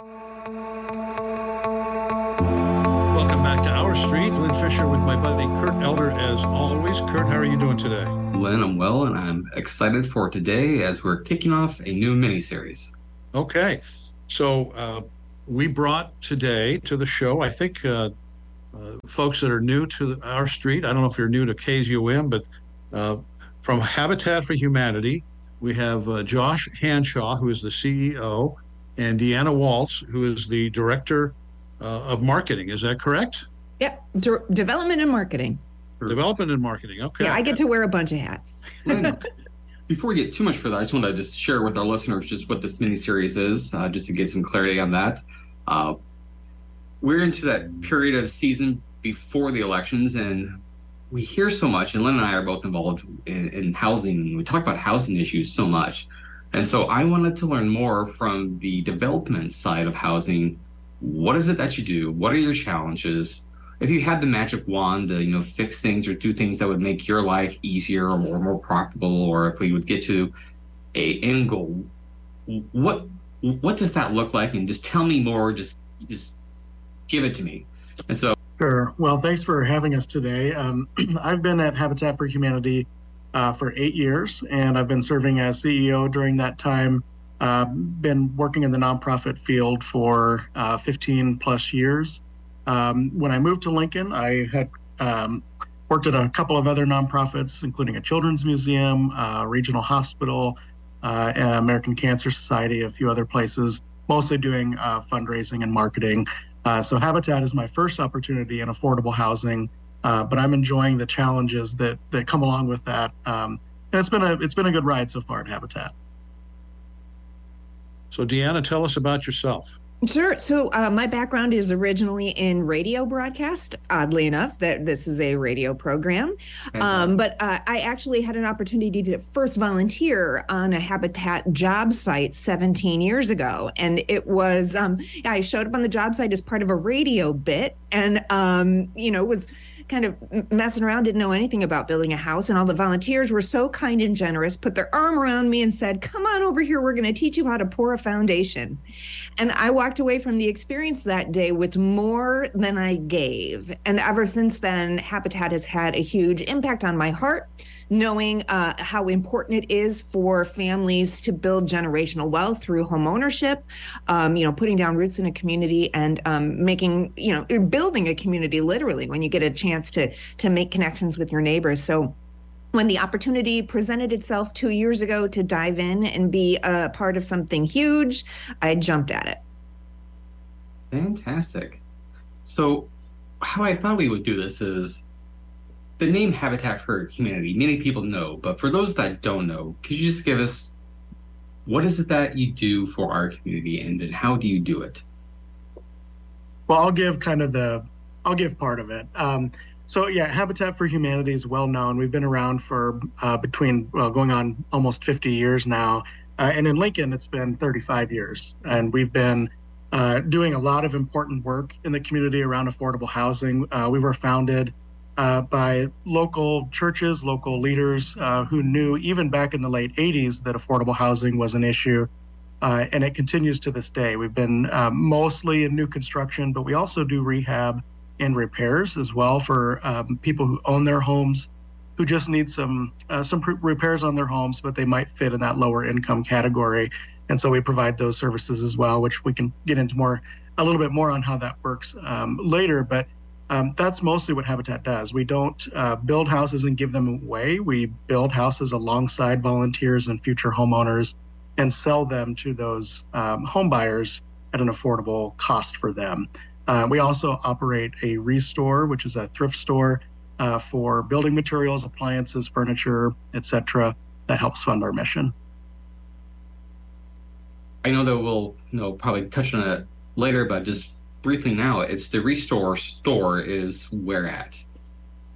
Welcome back to Our Street. Lynn Fisher with my buddy Kurt Elder, as always. Kurt, how are you doing today? Lynn, I'm well, and I'm excited for today as we're kicking off a new mini series. Okay. So, uh, we brought today to the show, I think, uh, uh, folks that are new to our street. I don't know if you're new to KZUM, but uh, from Habitat for Humanity, we have uh, Josh Hanshaw, who is the CEO, and Deanna Waltz, who is the director uh, of marketing. Is that correct? Yep. De- development and marketing. Development and marketing. Okay. Yeah, I get to wear a bunch of hats. Before we get too much further, I just want to just share with our listeners just what this mini series is, uh, just to get some clarity on that. Uh, we're into that period of season before the elections, and we hear so much. And Lynn and I are both involved in, in housing. And we talk about housing issues so much, and so I wanted to learn more from the development side of housing. What is it that you do? What are your challenges? if you had the magic wand to you know fix things or do things that would make your life easier or more, more profitable or if we would get to a end goal what what does that look like and just tell me more just just give it to me and so sure well thanks for having us today um, i've been at habitat for humanity uh, for eight years and i've been serving as ceo during that time. Uh, been working in the nonprofit field for uh, 15 plus years. Um, when I moved to Lincoln, I had um, worked at a couple of other nonprofits, including a children's museum, uh, regional hospital, uh, American Cancer Society, a few other places, mostly doing uh, fundraising and marketing. Uh, so Habitat is my first opportunity in affordable housing, uh, but I'm enjoying the challenges that that come along with that. Um, and it's been a it's been a good ride so far at Habitat. So Deanna, tell us about yourself. Sure. So uh, my background is originally in radio broadcast. Oddly enough, that this is a radio program, um, but uh, I actually had an opportunity to first volunteer on a Habitat job site 17 years ago, and it was um, I showed up on the job site as part of a radio bit, and um, you know was kind of messing around, didn't know anything about building a house. And all the volunteers were so kind and generous, put their arm around me and said, Come on over here. We're going to teach you how to pour a foundation. And I walked away from the experience that day with more than I gave. And ever since then, Habitat has had a huge impact on my heart knowing uh, how important it is for families to build generational wealth through home ownership, um, you know, putting down roots in a community and um, making, you know, building a community literally when you get a chance to to make connections with your neighbors. So when the opportunity presented itself two years ago to dive in and be a part of something huge, I jumped at it. Fantastic. So, how I thought we would do this is the name Habitat for Humanity, many people know, but for those that don't know, could you just give us what is it that you do for our community and, and how do you do it? Well, I'll give kind of the, I'll give part of it. Um, so yeah, Habitat for Humanity is well known. We've been around for uh, between well, going on almost 50 years now, uh, and in Lincoln it's been 35 years, and we've been uh, doing a lot of important work in the community around affordable housing. Uh, we were founded uh, by local churches, local leaders uh, who knew even back in the late 80s that affordable housing was an issue. Uh, and it continues to this day. We've been uh, mostly in new construction, but we also do rehab and repairs as well for um, people who own their homes, who just need some uh, some repairs on their homes, but they might fit in that lower income category. And so we provide those services as well, which we can get into more a little bit more on how that works um, later. But um, that's mostly what Habitat does. We don't uh, build houses and give them away. We build houses alongside volunteers and future homeowners and sell them to those um, home buyers at an affordable cost for them. Uh, we also operate a restore, which is a thrift store uh, for building materials, appliances, furniture, etc. That helps fund our mission. I know that we'll you know probably touch on it later, but just briefly now, it's the Restore store is where at?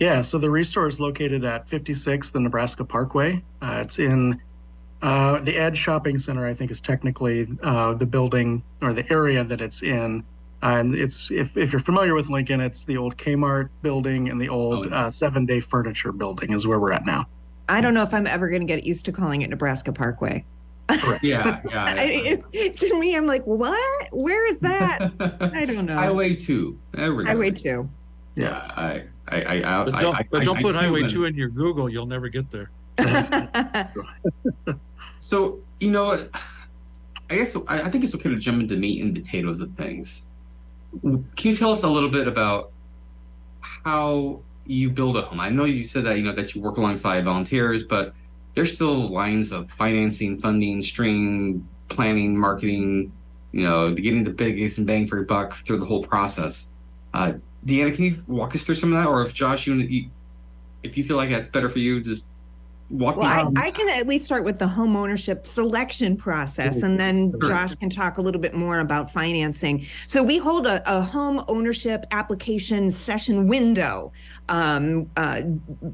Yeah, so the Restore is located at 56th and Nebraska Parkway. Uh, it's in uh, the Edge Shopping Center, I think, is technically uh, the building or the area that it's in. and it's if, if you're familiar with Lincoln, it's the old Kmart building and the old oh, uh, Seven Day Furniture building is where we're at now. I don't know if I'm ever going to get used to calling it Nebraska Parkway. Yeah, yeah. I, it, to me, I'm like, what? Where is that? I don't know. Highway two. There we go. Highway two. Yes. Yeah, I, I, I, but don't, I, but don't put Highway two in your Google. You'll never get there. so you know, I guess I, I think it's okay to jump into meat and potatoes of things. Can you tell us a little bit about how you build a home? I know you said that you know that you work alongside volunteers, but there's still lines of financing, funding, stream, planning, marketing, you know, getting the biggest and bang for your buck through the whole process. Uh, Deanna, can you walk us through some of that? Or if Josh, you, if you feel like that's better for you, just walk well, I, I, can at least start with the home ownership selection process, and then Josh can talk a little bit more about financing. So we hold a, a home ownership application session window, um, uh,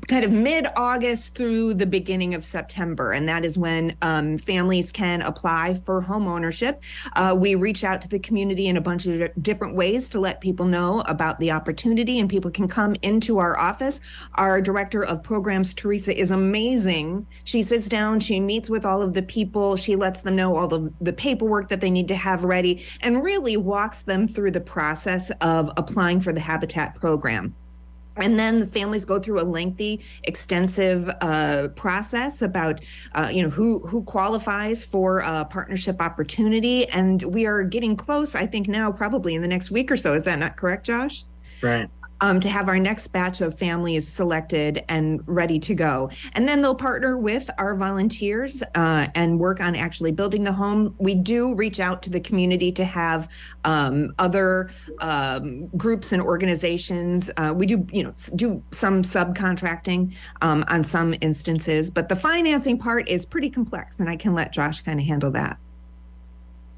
kind of mid August through the beginning of September, and that is when um, families can apply for home ownership. Uh, we reach out to the community in a bunch of different ways to let people know about the opportunity, and people can come into our office. Our director of programs, Teresa, is amazing amazing. She sits down, she meets with all of the people, she lets them know all the, the paperwork that they need to have ready, and really walks them through the process of applying for the Habitat program. And then the families go through a lengthy, extensive uh, process about, uh, you know, who who qualifies for a partnership opportunity. And we are getting close. I think now, probably in the next week or so. Is that not correct, Josh? Right um, to have our next batch of families selected and ready to go. And then they'll partner with our volunteers uh, and work on actually building the home. We do reach out to the community to have um, other um, groups and organizations. Uh, we do, you know, do some subcontracting um, on some instances, but the financing part is pretty complex, and I can let Josh kind of handle that.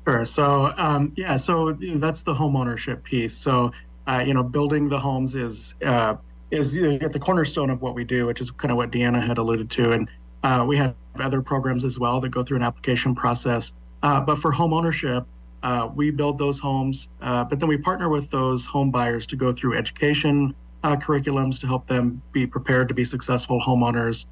Sure. So um, yeah, so that's the home ownership piece. So uh, you know, building the homes is uh, is at the cornerstone of what we do, which is kind of what Deanna had alluded to. And uh, we have other programs as well that go through an application process. Uh, but for home ownership, uh, we build those homes, uh, but then we partner with those home buyers to go through education curriculums to help them be prepared to be successful homeowners.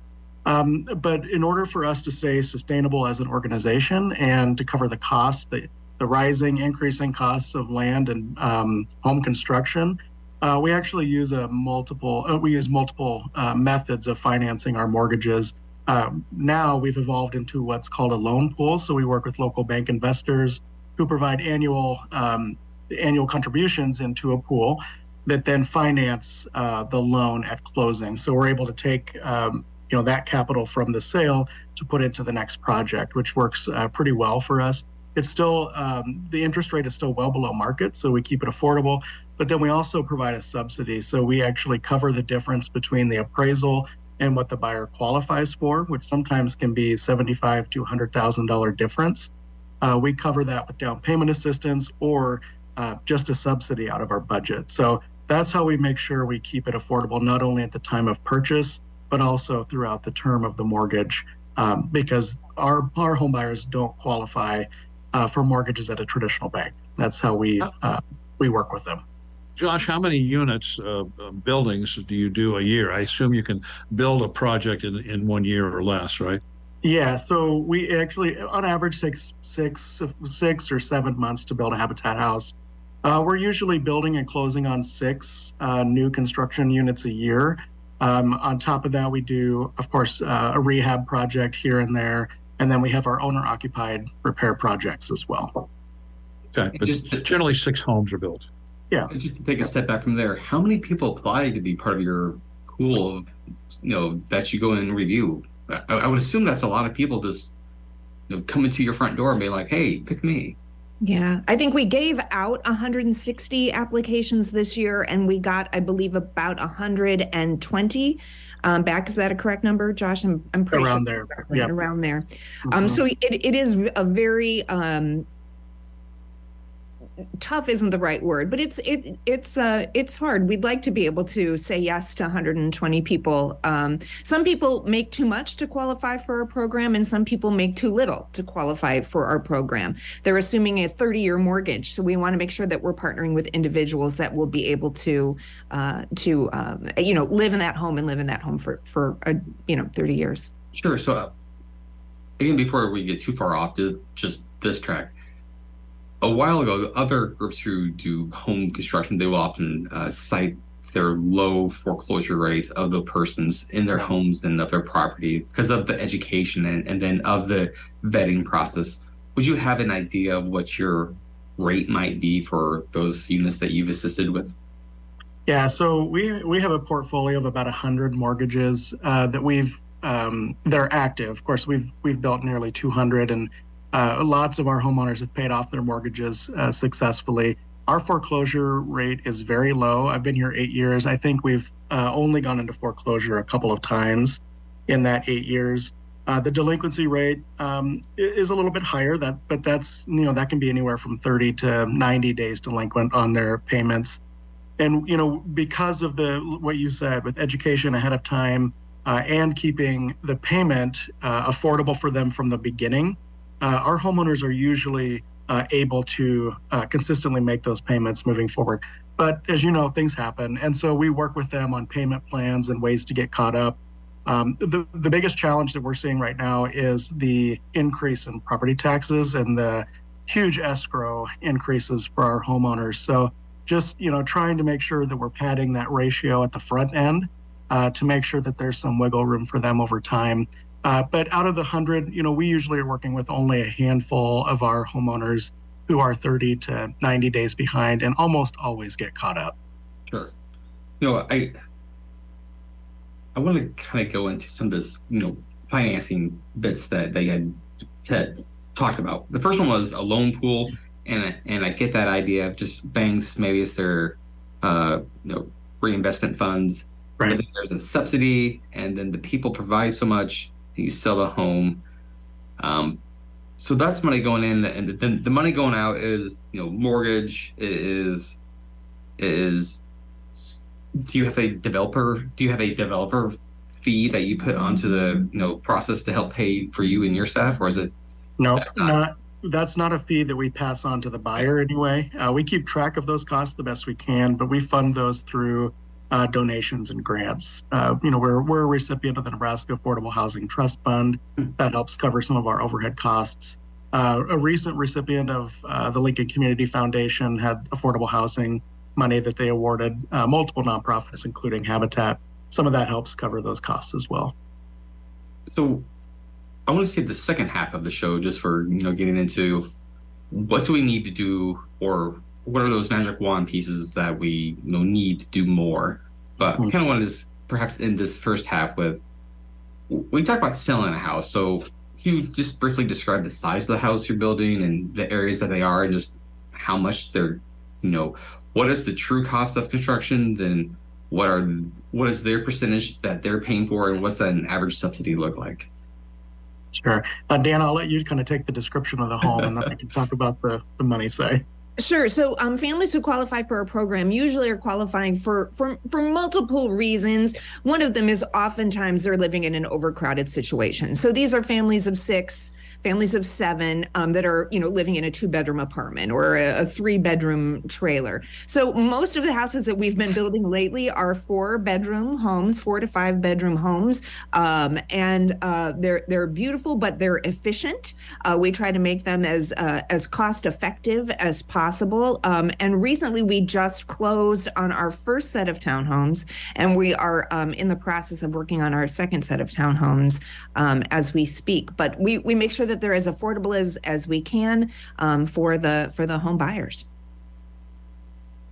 Um, but in order for us to stay sustainable as an organization and to cover the costs that the rising, increasing costs of land and um, home construction, uh, we actually use a multiple. Uh, we use multiple uh, methods of financing our mortgages. Uh, now we've evolved into what's called a loan pool. So we work with local bank investors who provide annual um, annual contributions into a pool that then finance uh, the loan at closing. So we're able to take um, you know that capital from the sale to put into the next project, which works uh, pretty well for us it's still um, the interest rate is still well below market, so we keep it affordable. But then we also provide a subsidy, so we actually cover the difference between the appraisal and what the buyer qualifies for, which sometimes can be seventy-five to hundred thousand dollar difference. Uh, we cover that with down payment assistance or uh, just a subsidy out of our budget. So that's how we make sure we keep it affordable, not only at the time of purchase, but also throughout the term of the mortgage, um, because our our home buyers don't qualify uh, for mortgages at a traditional bank. That's how we uh, uh we work with them. Josh, how many units, uh, uh, buildings do you do a year? I assume you can build a project in, in one year or less, right? Yeah, so we actually, on average, takes six, six or seven months to build a habitat house. Uh, we're usually building and closing on six uh, new construction units a year. Um, on top of that, we do, of course, uh, a rehab project here and there, and then we have our owner occupied repair projects as well. Okay, but just to, generally six homes are built. Yeah. Just to take a step back from there, how many people apply to be part of your pool of, you know, that you go in and review? I, I would assume that's a lot of people just you know, coming to your front door and be like, hey, pick me. Yeah, I think we gave out 160 applications this year, and we got, I believe, about 120 um, back. Is that a correct number, Josh? I'm, I'm pretty around sure there. Yep. Around there. Mm-hmm. Um, so it, it is a very um, tough isn't the right word, but it's it it's uh it's hard. We'd like to be able to say yes to 120 people. Um, some people make too much to qualify for a program, and some people make too little to qualify for our program. They're assuming a 30 year mortgage, so we want to make sure that we're partnering with individuals that will be able to uh, to um, you know live in that home and live in that home for for a, you know 30 years. Sure. So again, before we get too far off to just this track, a while ago, other groups who do home construction, they will often uh, cite their low foreclosure rate of the persons in their homes and of their property because of the education and, and then of the vetting process. Would you have an idea of what your rate might be for those units that you've assisted with? Yeah, so we we have a portfolio of about hundred mortgages uh, that we've um, they're active. Of course, we've we've built nearly 200, and uh, lots of our homeowners have paid off their mortgages uh, successfully. Our foreclosure rate is very low. I've been here eight years. I think we've uh, only gone into foreclosure a couple of times in that eight years. Uh, the delinquency rate um, is a little bit higher, that but that's you know that can be anywhere from 30 to 90 days delinquent on their payments. And you know because of the what you said with education ahead of time uh, and keeping the payment uh, affordable for them from the beginning, uh, our homeowners are usually uh, able to uh, consistently make those payments moving forward. But as you know, things happen. And so we work with them on payment plans and ways to get caught up. Um, the, the biggest challenge that we're seeing right now is the increase in property taxes and the huge escrow increases for our homeowners. So just you know trying to make sure that we're padding that ratio at the front end uh, to make sure that there's some wiggle room for them over time uh, but out of the 100, you know, we usually are working with only a handful of our homeowners who are 30 to 90 days behind and almost always get caught up. Sure. You know, I I want to kind of go into some of this, you know, financing bits that they had to, talked about. The first one was a loan pool, and and I get that idea of just banks maybe it's their uh, you know reinvestment funds. Right. There's a subsidy, and then the people provide so much, you sell the home. Um, so that's money going in, and then the money going out is you know mortgage. It is is. Do you have a developer? Do you have a developer fee that you put onto the you know process to help pay for you and your staff, or is it? No, not, not that's not a fee that we pass on to the buyer anyway. Uh, we keep track of those costs the best we can, but we fund those through uh, donations and grants. Uh, you know, we're, we're a recipient of the Nebraska Affordable Housing Trust Fund hmm. that helps cover some of our overhead costs. Uh, a recent recipient of uh, the Lincoln Community Foundation had affordable housing money that they awarded uh, multiple nonprofits, including Habitat. Some of that helps cover those costs as well. So, I want to save the second half of the show just for you know getting into what do we need to do or what are those magic wand pieces that we you know need to do more? But mm-hmm. I kind of wanted to perhaps end this first half with we talk about selling a house. So can you just briefly describe the size of the house you're building and the areas that they are and just how much they're you know what is the true cost of construction then what are what is their percentage that they're paying for and what's that an average subsidy look like sure uh, dan i'll let you kind of take the description of the home and then i can talk about the, the money say Sure. So, um, families who qualify for a program usually are qualifying for, for for multiple reasons. One of them is oftentimes they're living in an overcrowded situation. So these are families of six, families of seven um, that are you know living in a two bedroom apartment or a, a, three bedroom trailer. So most of the houses that we've been building lately are four bedroom homes four to five bedroom homes. Um, and uh, they're they're beautiful but they're efficient. Uh, we try to make them as uh, as cost effective as possible. Um, and recently we just closed on our first set of townhomes and we are um, in the process of working on our second set of townhomes um, as we speak. But we we make sure that they're as affordable as as we can um, for the for the home buyers.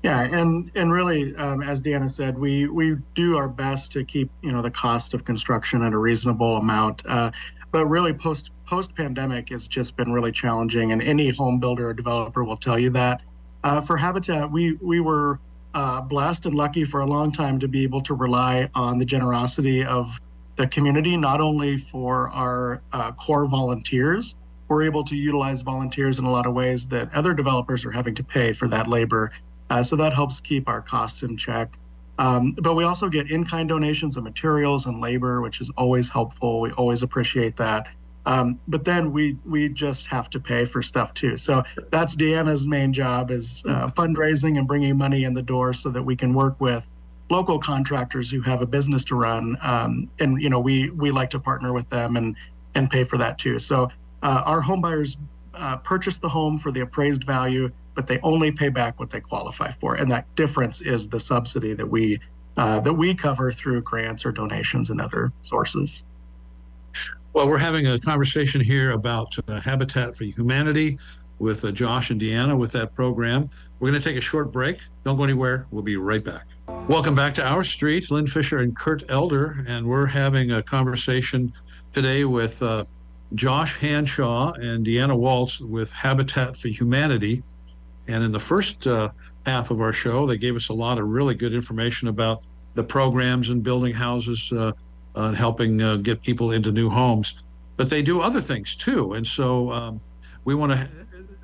Yeah, and and really, um, as Deanna said, we we do our best to keep you know the cost of construction at a reasonable amount. Uh, but really, post post pandemic has just been really challenging, and any home builder or developer will tell you that. Uh, for Habitat, we we were uh, blessed and lucky for a long time to be able to rely on the generosity of the community, not only for our uh, core volunteers. We're able to utilize volunteers in a lot of ways that other developers are having to pay for that labor. Uh, so that helps keep our costs in check. Um, but we also get in kind donations of materials and labor, which is always helpful. We always appreciate that. Um, but then we we just have to pay for stuff too. So that's Deanna's main job is uh, fundraising and bringing money in the door so that we can work with local contractors who have a business to run, um, and you know we we like to partner with them and and pay for that too. So uh, our home buyers uh, purchase the home for the appraised value, but they only pay back what they qualify for, and that difference is the subsidy that we uh, that we cover through grants or donations and other sources. Well, we're having a conversation here about uh, Habitat for Humanity with uh, Josh and Deanna with that program. We're going to take a short break. Don't go anywhere. We'll be right back. Welcome back to Our Streets, Lynn Fisher and Kurt Elder, and we're having a conversation today with uh, Josh Hanshaw and Deanna Waltz with Habitat for Humanity. And in the first uh, half of our show, they gave us a lot of really good information about the programs and building houses uh, and helping uh, get people into new homes. But they do other things too. And so um, we want to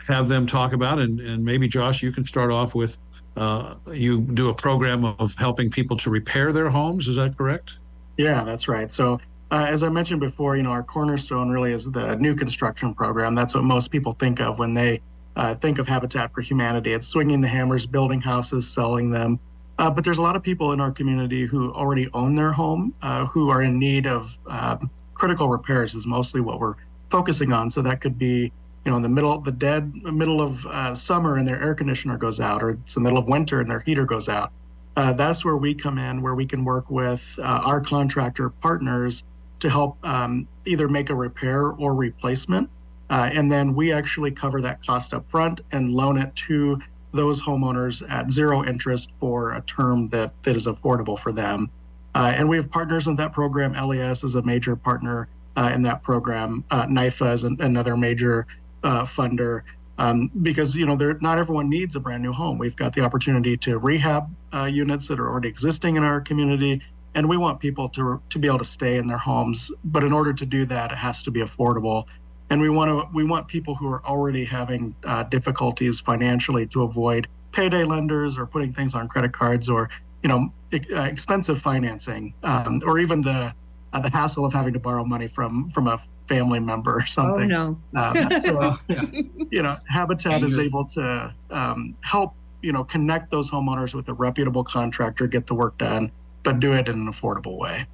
have them talk about, and, and maybe Josh, you can start off with uh, you do a program of helping people to repair their homes. Is that correct? Yeah, that's right. So uh, as I mentioned before, you know, our cornerstone really is the new construction program. That's what most people think of when they uh, think of Habitat for Humanity. It's swinging the hammers, building houses, selling them. Uh, but there's a lot of people in our community who already own their home, uh, who are in need of um, critical repairs. Is mostly what we're focusing on. So that could be you know, in the middle, the dead middle of uh, summer and their air conditioner goes out, or it's the middle of winter and their heater goes out. Uh, that's where we come in, where we can work with uh, our contractor partners to help um, either make a repair or replacement. Uh, and then we actually cover that cost up front and loan it to those homeowners at zero interest for a term that, that is affordable for them. Uh, and we have partners in that program. LES is a major partner uh, in that program. NIFA is an, another major uh, funder um, because you know not everyone needs a brand new home. We've got the opportunity to rehab uh, units that are already existing in our community, and we want people to to be able to stay in their homes. But in order to do that, it has to be affordable, and we want to we want people who are already having uh, difficulties financially to avoid payday lenders or putting things on credit cards or you know uh, expensive financing um, or even the uh, the hassle of having to borrow money from from a family member or something. Oh no! Um, so you know, Habitat is able to um, help you know connect those homeowners with a reputable contractor, get the work done, but do it in an affordable way.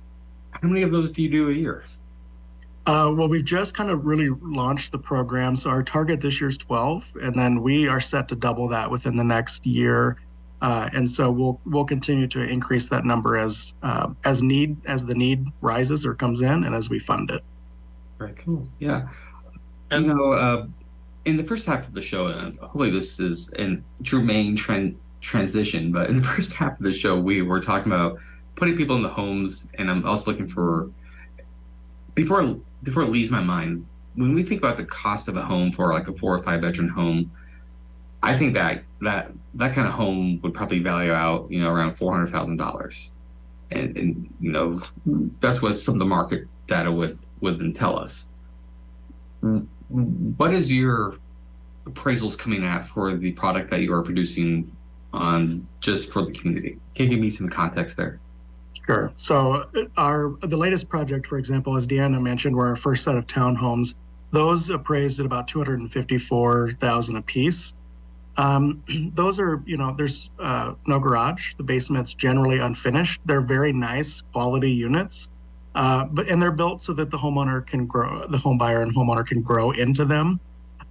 How many of those do you do a year? Uh, well, we've just kind of really launched the program. So our target this year is 12, and then we are set to double that within the next year. Uh, and so we'll we'll continue to increase that number as uh, as need as the need rises or comes in, and as we fund it. Very cool. Yeah. And, you know, uh, in the first half of the show, and hopefully this is in germane trend transition, but in the first half of the show, we were talking about putting people in the homes, and I'm also looking for before before it leaves my mind. When we think about the cost of a home for like a four or five bedroom home, I think that that that kind of home would probably value out, you know, around four hundred thousand dollars, and and you know that's what some of the market data would would tell us. What is your appraisals coming at for the product that you are producing on just for the community? Can you give me some context there? Sure. So uh, our the latest project, for example, as Deanna mentioned, were our first set of townhomes. Those appraised at about two hundred and fifty-four thousand a piece. Um, those are, you know, there's uh, no garage. The basement's generally unfinished. They're very nice quality units. Uh, but and they're built so that the homeowner can grow, the home buyer and homeowner can grow into them.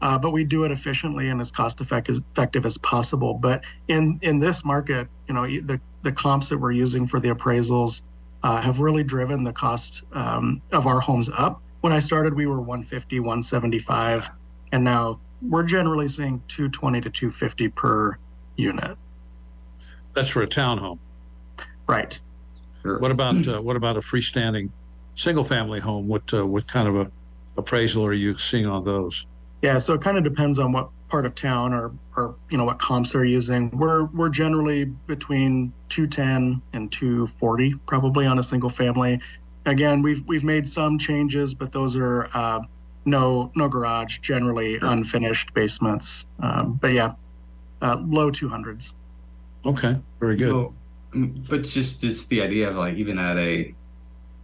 Uh, but we do it efficiently and as cost effective, as possible. But in in this market, you know, the the comps that we're using for the appraisals uh, have really driven the cost um, of our homes up. When I started, we were 150, 175, and now we're generally seeing 220 to 250 per unit. That's for a townhome. Right. Sure. What about uh, what about a freestanding single family home? What uh, what kind of a appraisal are you seeing on those? Yeah, so it kind of depends on what part of town or or you know what comps they're using. We're we're generally between 210 and 240 probably on a single family. Again, we've we've made some changes, but those are uh, no no garage, generally sure. unfinished basements. Um, but yeah, uh, low 200s. Okay, very good. So, but just just the idea of like even at a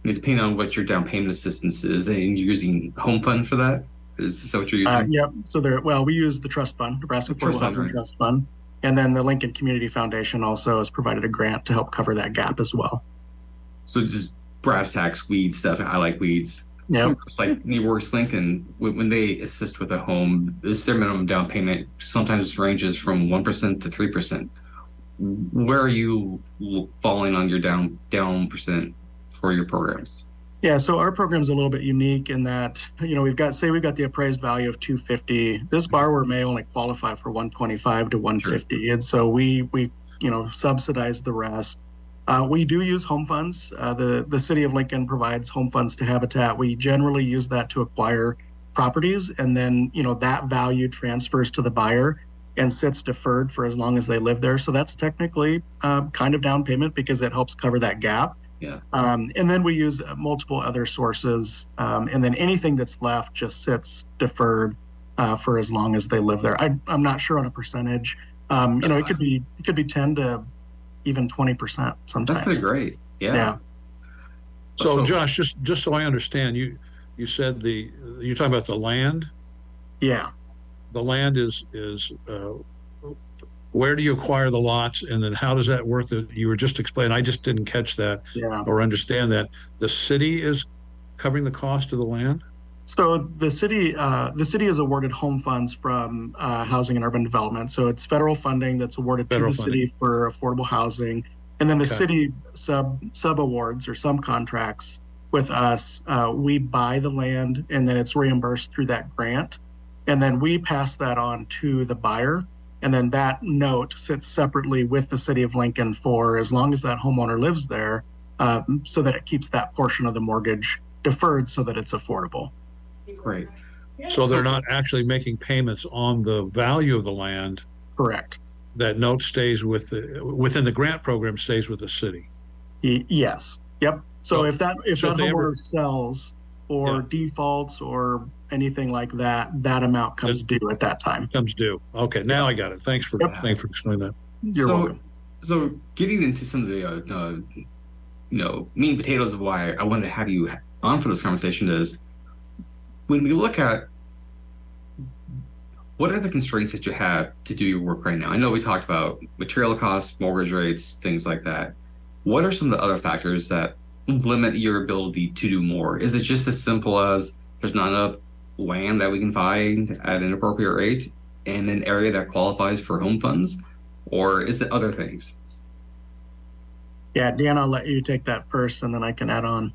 depending on what your down payment assistance is and you're using home fund for that is, is that what you're uh, using uh, yep so there well we use the trust fund nebraska affordable housing right. trust fund and then the lincoln community foundation also has provided a grant to help cover that gap as well so just brass tacks weed stuff i like weeds Some groups like NeighborWorks Lincoln, when they assist with a home, this their minimum down payment sometimes ranges from one percent to three percent. Where are you falling on your down down percent for your programs? Yeah, so our program is a little bit unique in that you know we've got say we've got the appraised value of 250. This borrower may only qualify for 125 to 150, sure. and so we we you know subsidize the rest. Uh, we do use home funds. Uh, the the city of Lincoln provides home funds to Habitat. We generally use that to acquire properties, and then you know that value transfers to the buyer and sits deferred for as long as they live there. So that's technically uh, kind of down payment because it helps cover that gap. Yeah. Um, and then we use multiple other sources, um, and then anything that's left just sits deferred uh, for as long as they live there. I, am not sure on a percentage. Um, you know, it could be it could be 10 to even 20 percent sometimes. That's pretty great. Yeah. yeah. So, so, Josh, just just so I understand, you you said the you're talking about the land. Yeah. The land is is uh, where do you acquire the lots, and then how does that work? That you were just explaining, I just didn't catch that yeah. or understand that. The city is covering the cost of the land. So the city, uh, the city is awarded home funds from uh, Housing and Urban Development. So it's federal funding that's awarded federal to the funding. city for affordable housing, and then the okay. city sub sub awards or some contracts with us. Uh, we buy the land, and then it's reimbursed through that grant, and then we pass that on to the buyer, and then that note sits separately with the city of Lincoln for as long as that homeowner lives there, um, so that it keeps that portion of the mortgage deferred so that it's affordable. Great. So they're not actually making payments on the value of the land. Correct. That note stays with the within the grant program stays with the city. yes. Yep. So, so if that if so that homeowner ever, sells or yeah. defaults or anything like that, that amount comes it, due at that time. Comes due. Okay, now I got it. Thanks for yep. thanks for explaining that. You're so, welcome. So getting into some of the uh, uh, you know mean potatoes of why I wanted to have you on for this conversation is when we look at what are the constraints that you have to do your work right now? I know we talked about material costs, mortgage rates, things like that. What are some of the other factors that limit your ability to do more? Is it just as simple as there's not enough land that we can find at an appropriate rate in an area that qualifies for home funds? Or is it other things? Yeah, Dan, I'll let you take that first and then I can add on.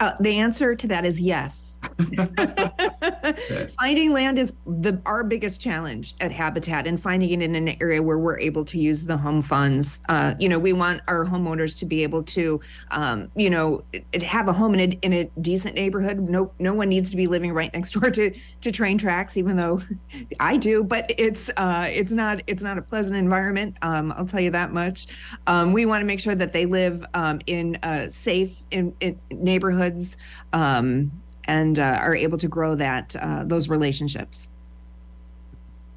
Uh, the answer to that is yes. finding land is the our biggest challenge at Habitat, and finding it in an area where we're able to use the home funds. Uh, you know, we want our homeowners to be able to, um, you know, have a home in a, in a decent neighborhood. No, no one needs to be living right next door to to train tracks, even though I do. But it's uh, it's not it's not a pleasant environment. Um, I'll tell you that much. Um, we want to make sure that they live um, in uh, safe in, in neighborhoods. Um, and uh, are able to grow that uh, those relationships.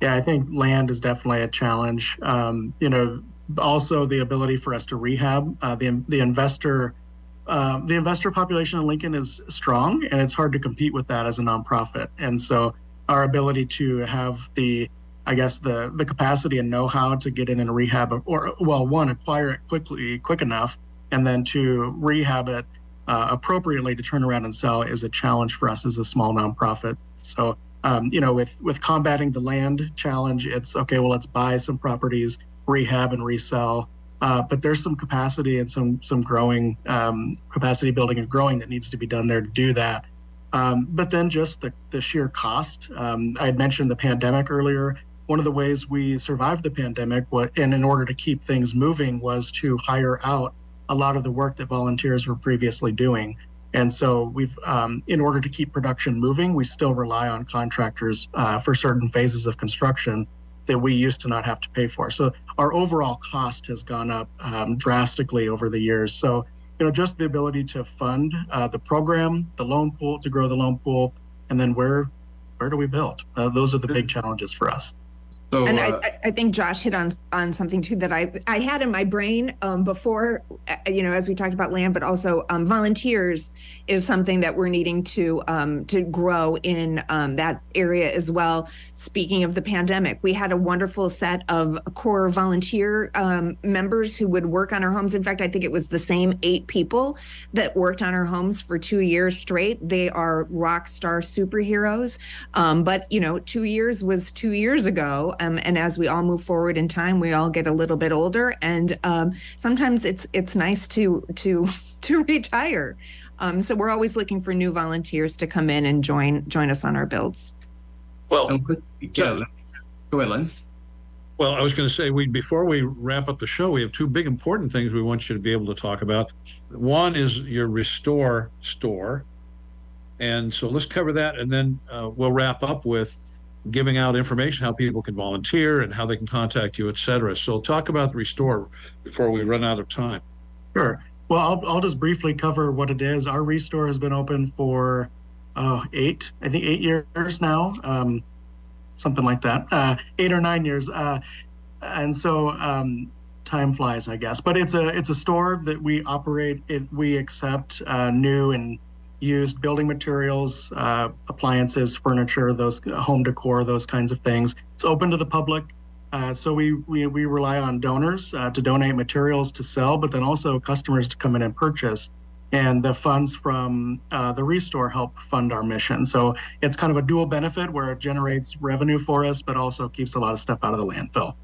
Yeah, I think land is definitely a challenge. Um, you know, also the ability for us to rehab uh, the the investor. Uh, the investor population in Lincoln is strong, and it's hard to compete with that as a nonprofit. And so, our ability to have the, I guess the the capacity and know-how to get in and rehab, or well, one acquire it quickly, quick enough, and then to rehab it uh, appropriately to turn around and sell is a challenge for us as a small nonprofit. So, um, you know, with with combating the land challenge, it's okay. Well, let's buy some properties, rehab and resell. Uh, but there's some capacity and some some growing um, capacity building and growing that needs to be done there to do that. Um, but then just the, the sheer cost. Um, I had mentioned the pandemic earlier. One of the ways we survived the pandemic, and in order to keep things moving, was to hire out a lot of the work that volunteers were previously doing. And so we've, um, in order to keep production moving, we still rely on contractors uh, for certain phases of construction that we used to not have to pay for. So our overall cost has gone up um, drastically over the years. So, you know, just the ability to fund uh, the program, the loan pool, to grow the loan pool, and then where, where do we build? Uh, those are the big challenges for us. So, and uh, I, I, think Josh hit on on something too that I I had in my brain um, before, uh, you know, as we talked about land, but also um, volunteers is something that we're needing to um, to grow in um, that area as well. Speaking of the pandemic, we had a wonderful set of core volunteer um, members who would work on our homes. In fact, I think it was the same eight people that worked on our homes for two years straight. They are rock star superheroes, um, but you know, two years was two years ago um, and as we all move forward in time, we all get a little bit older, and um, sometimes it's it's nice to to to retire. Um, so we're always looking for new volunteers to come in and join join us on our builds. Well, yeah, go ahead, Len. Well, I was going to say we before we wrap up the show, we have two big important things we want you to be able to talk about. One is your Restore store, and so let's cover that, and then uh, we'll wrap up with giving out information how people can volunteer and how they can contact you, et cetera. So talk about the Restore before we run out of time. Sure. Well, I'll, I'll just briefly cover what it is. Our Restore has been open for uh, eight, I think eight years now, um, something like that, uh, eight or nine years. Uh, and so um, time flies, I guess. But it's a it's a store that we operate. It we accept uh, new and used building materials, uh, appliances, furniture, those home decor, those kinds of things. It's open to the public. Uh, so we, we we rely on donors uh, to donate materials to sell, but then also customers to come in and purchase. And the funds from uh, the Restore help fund our mission. So it's kind of a dual benefit where it generates revenue for us, but also keeps a lot of stuff out of the landfill.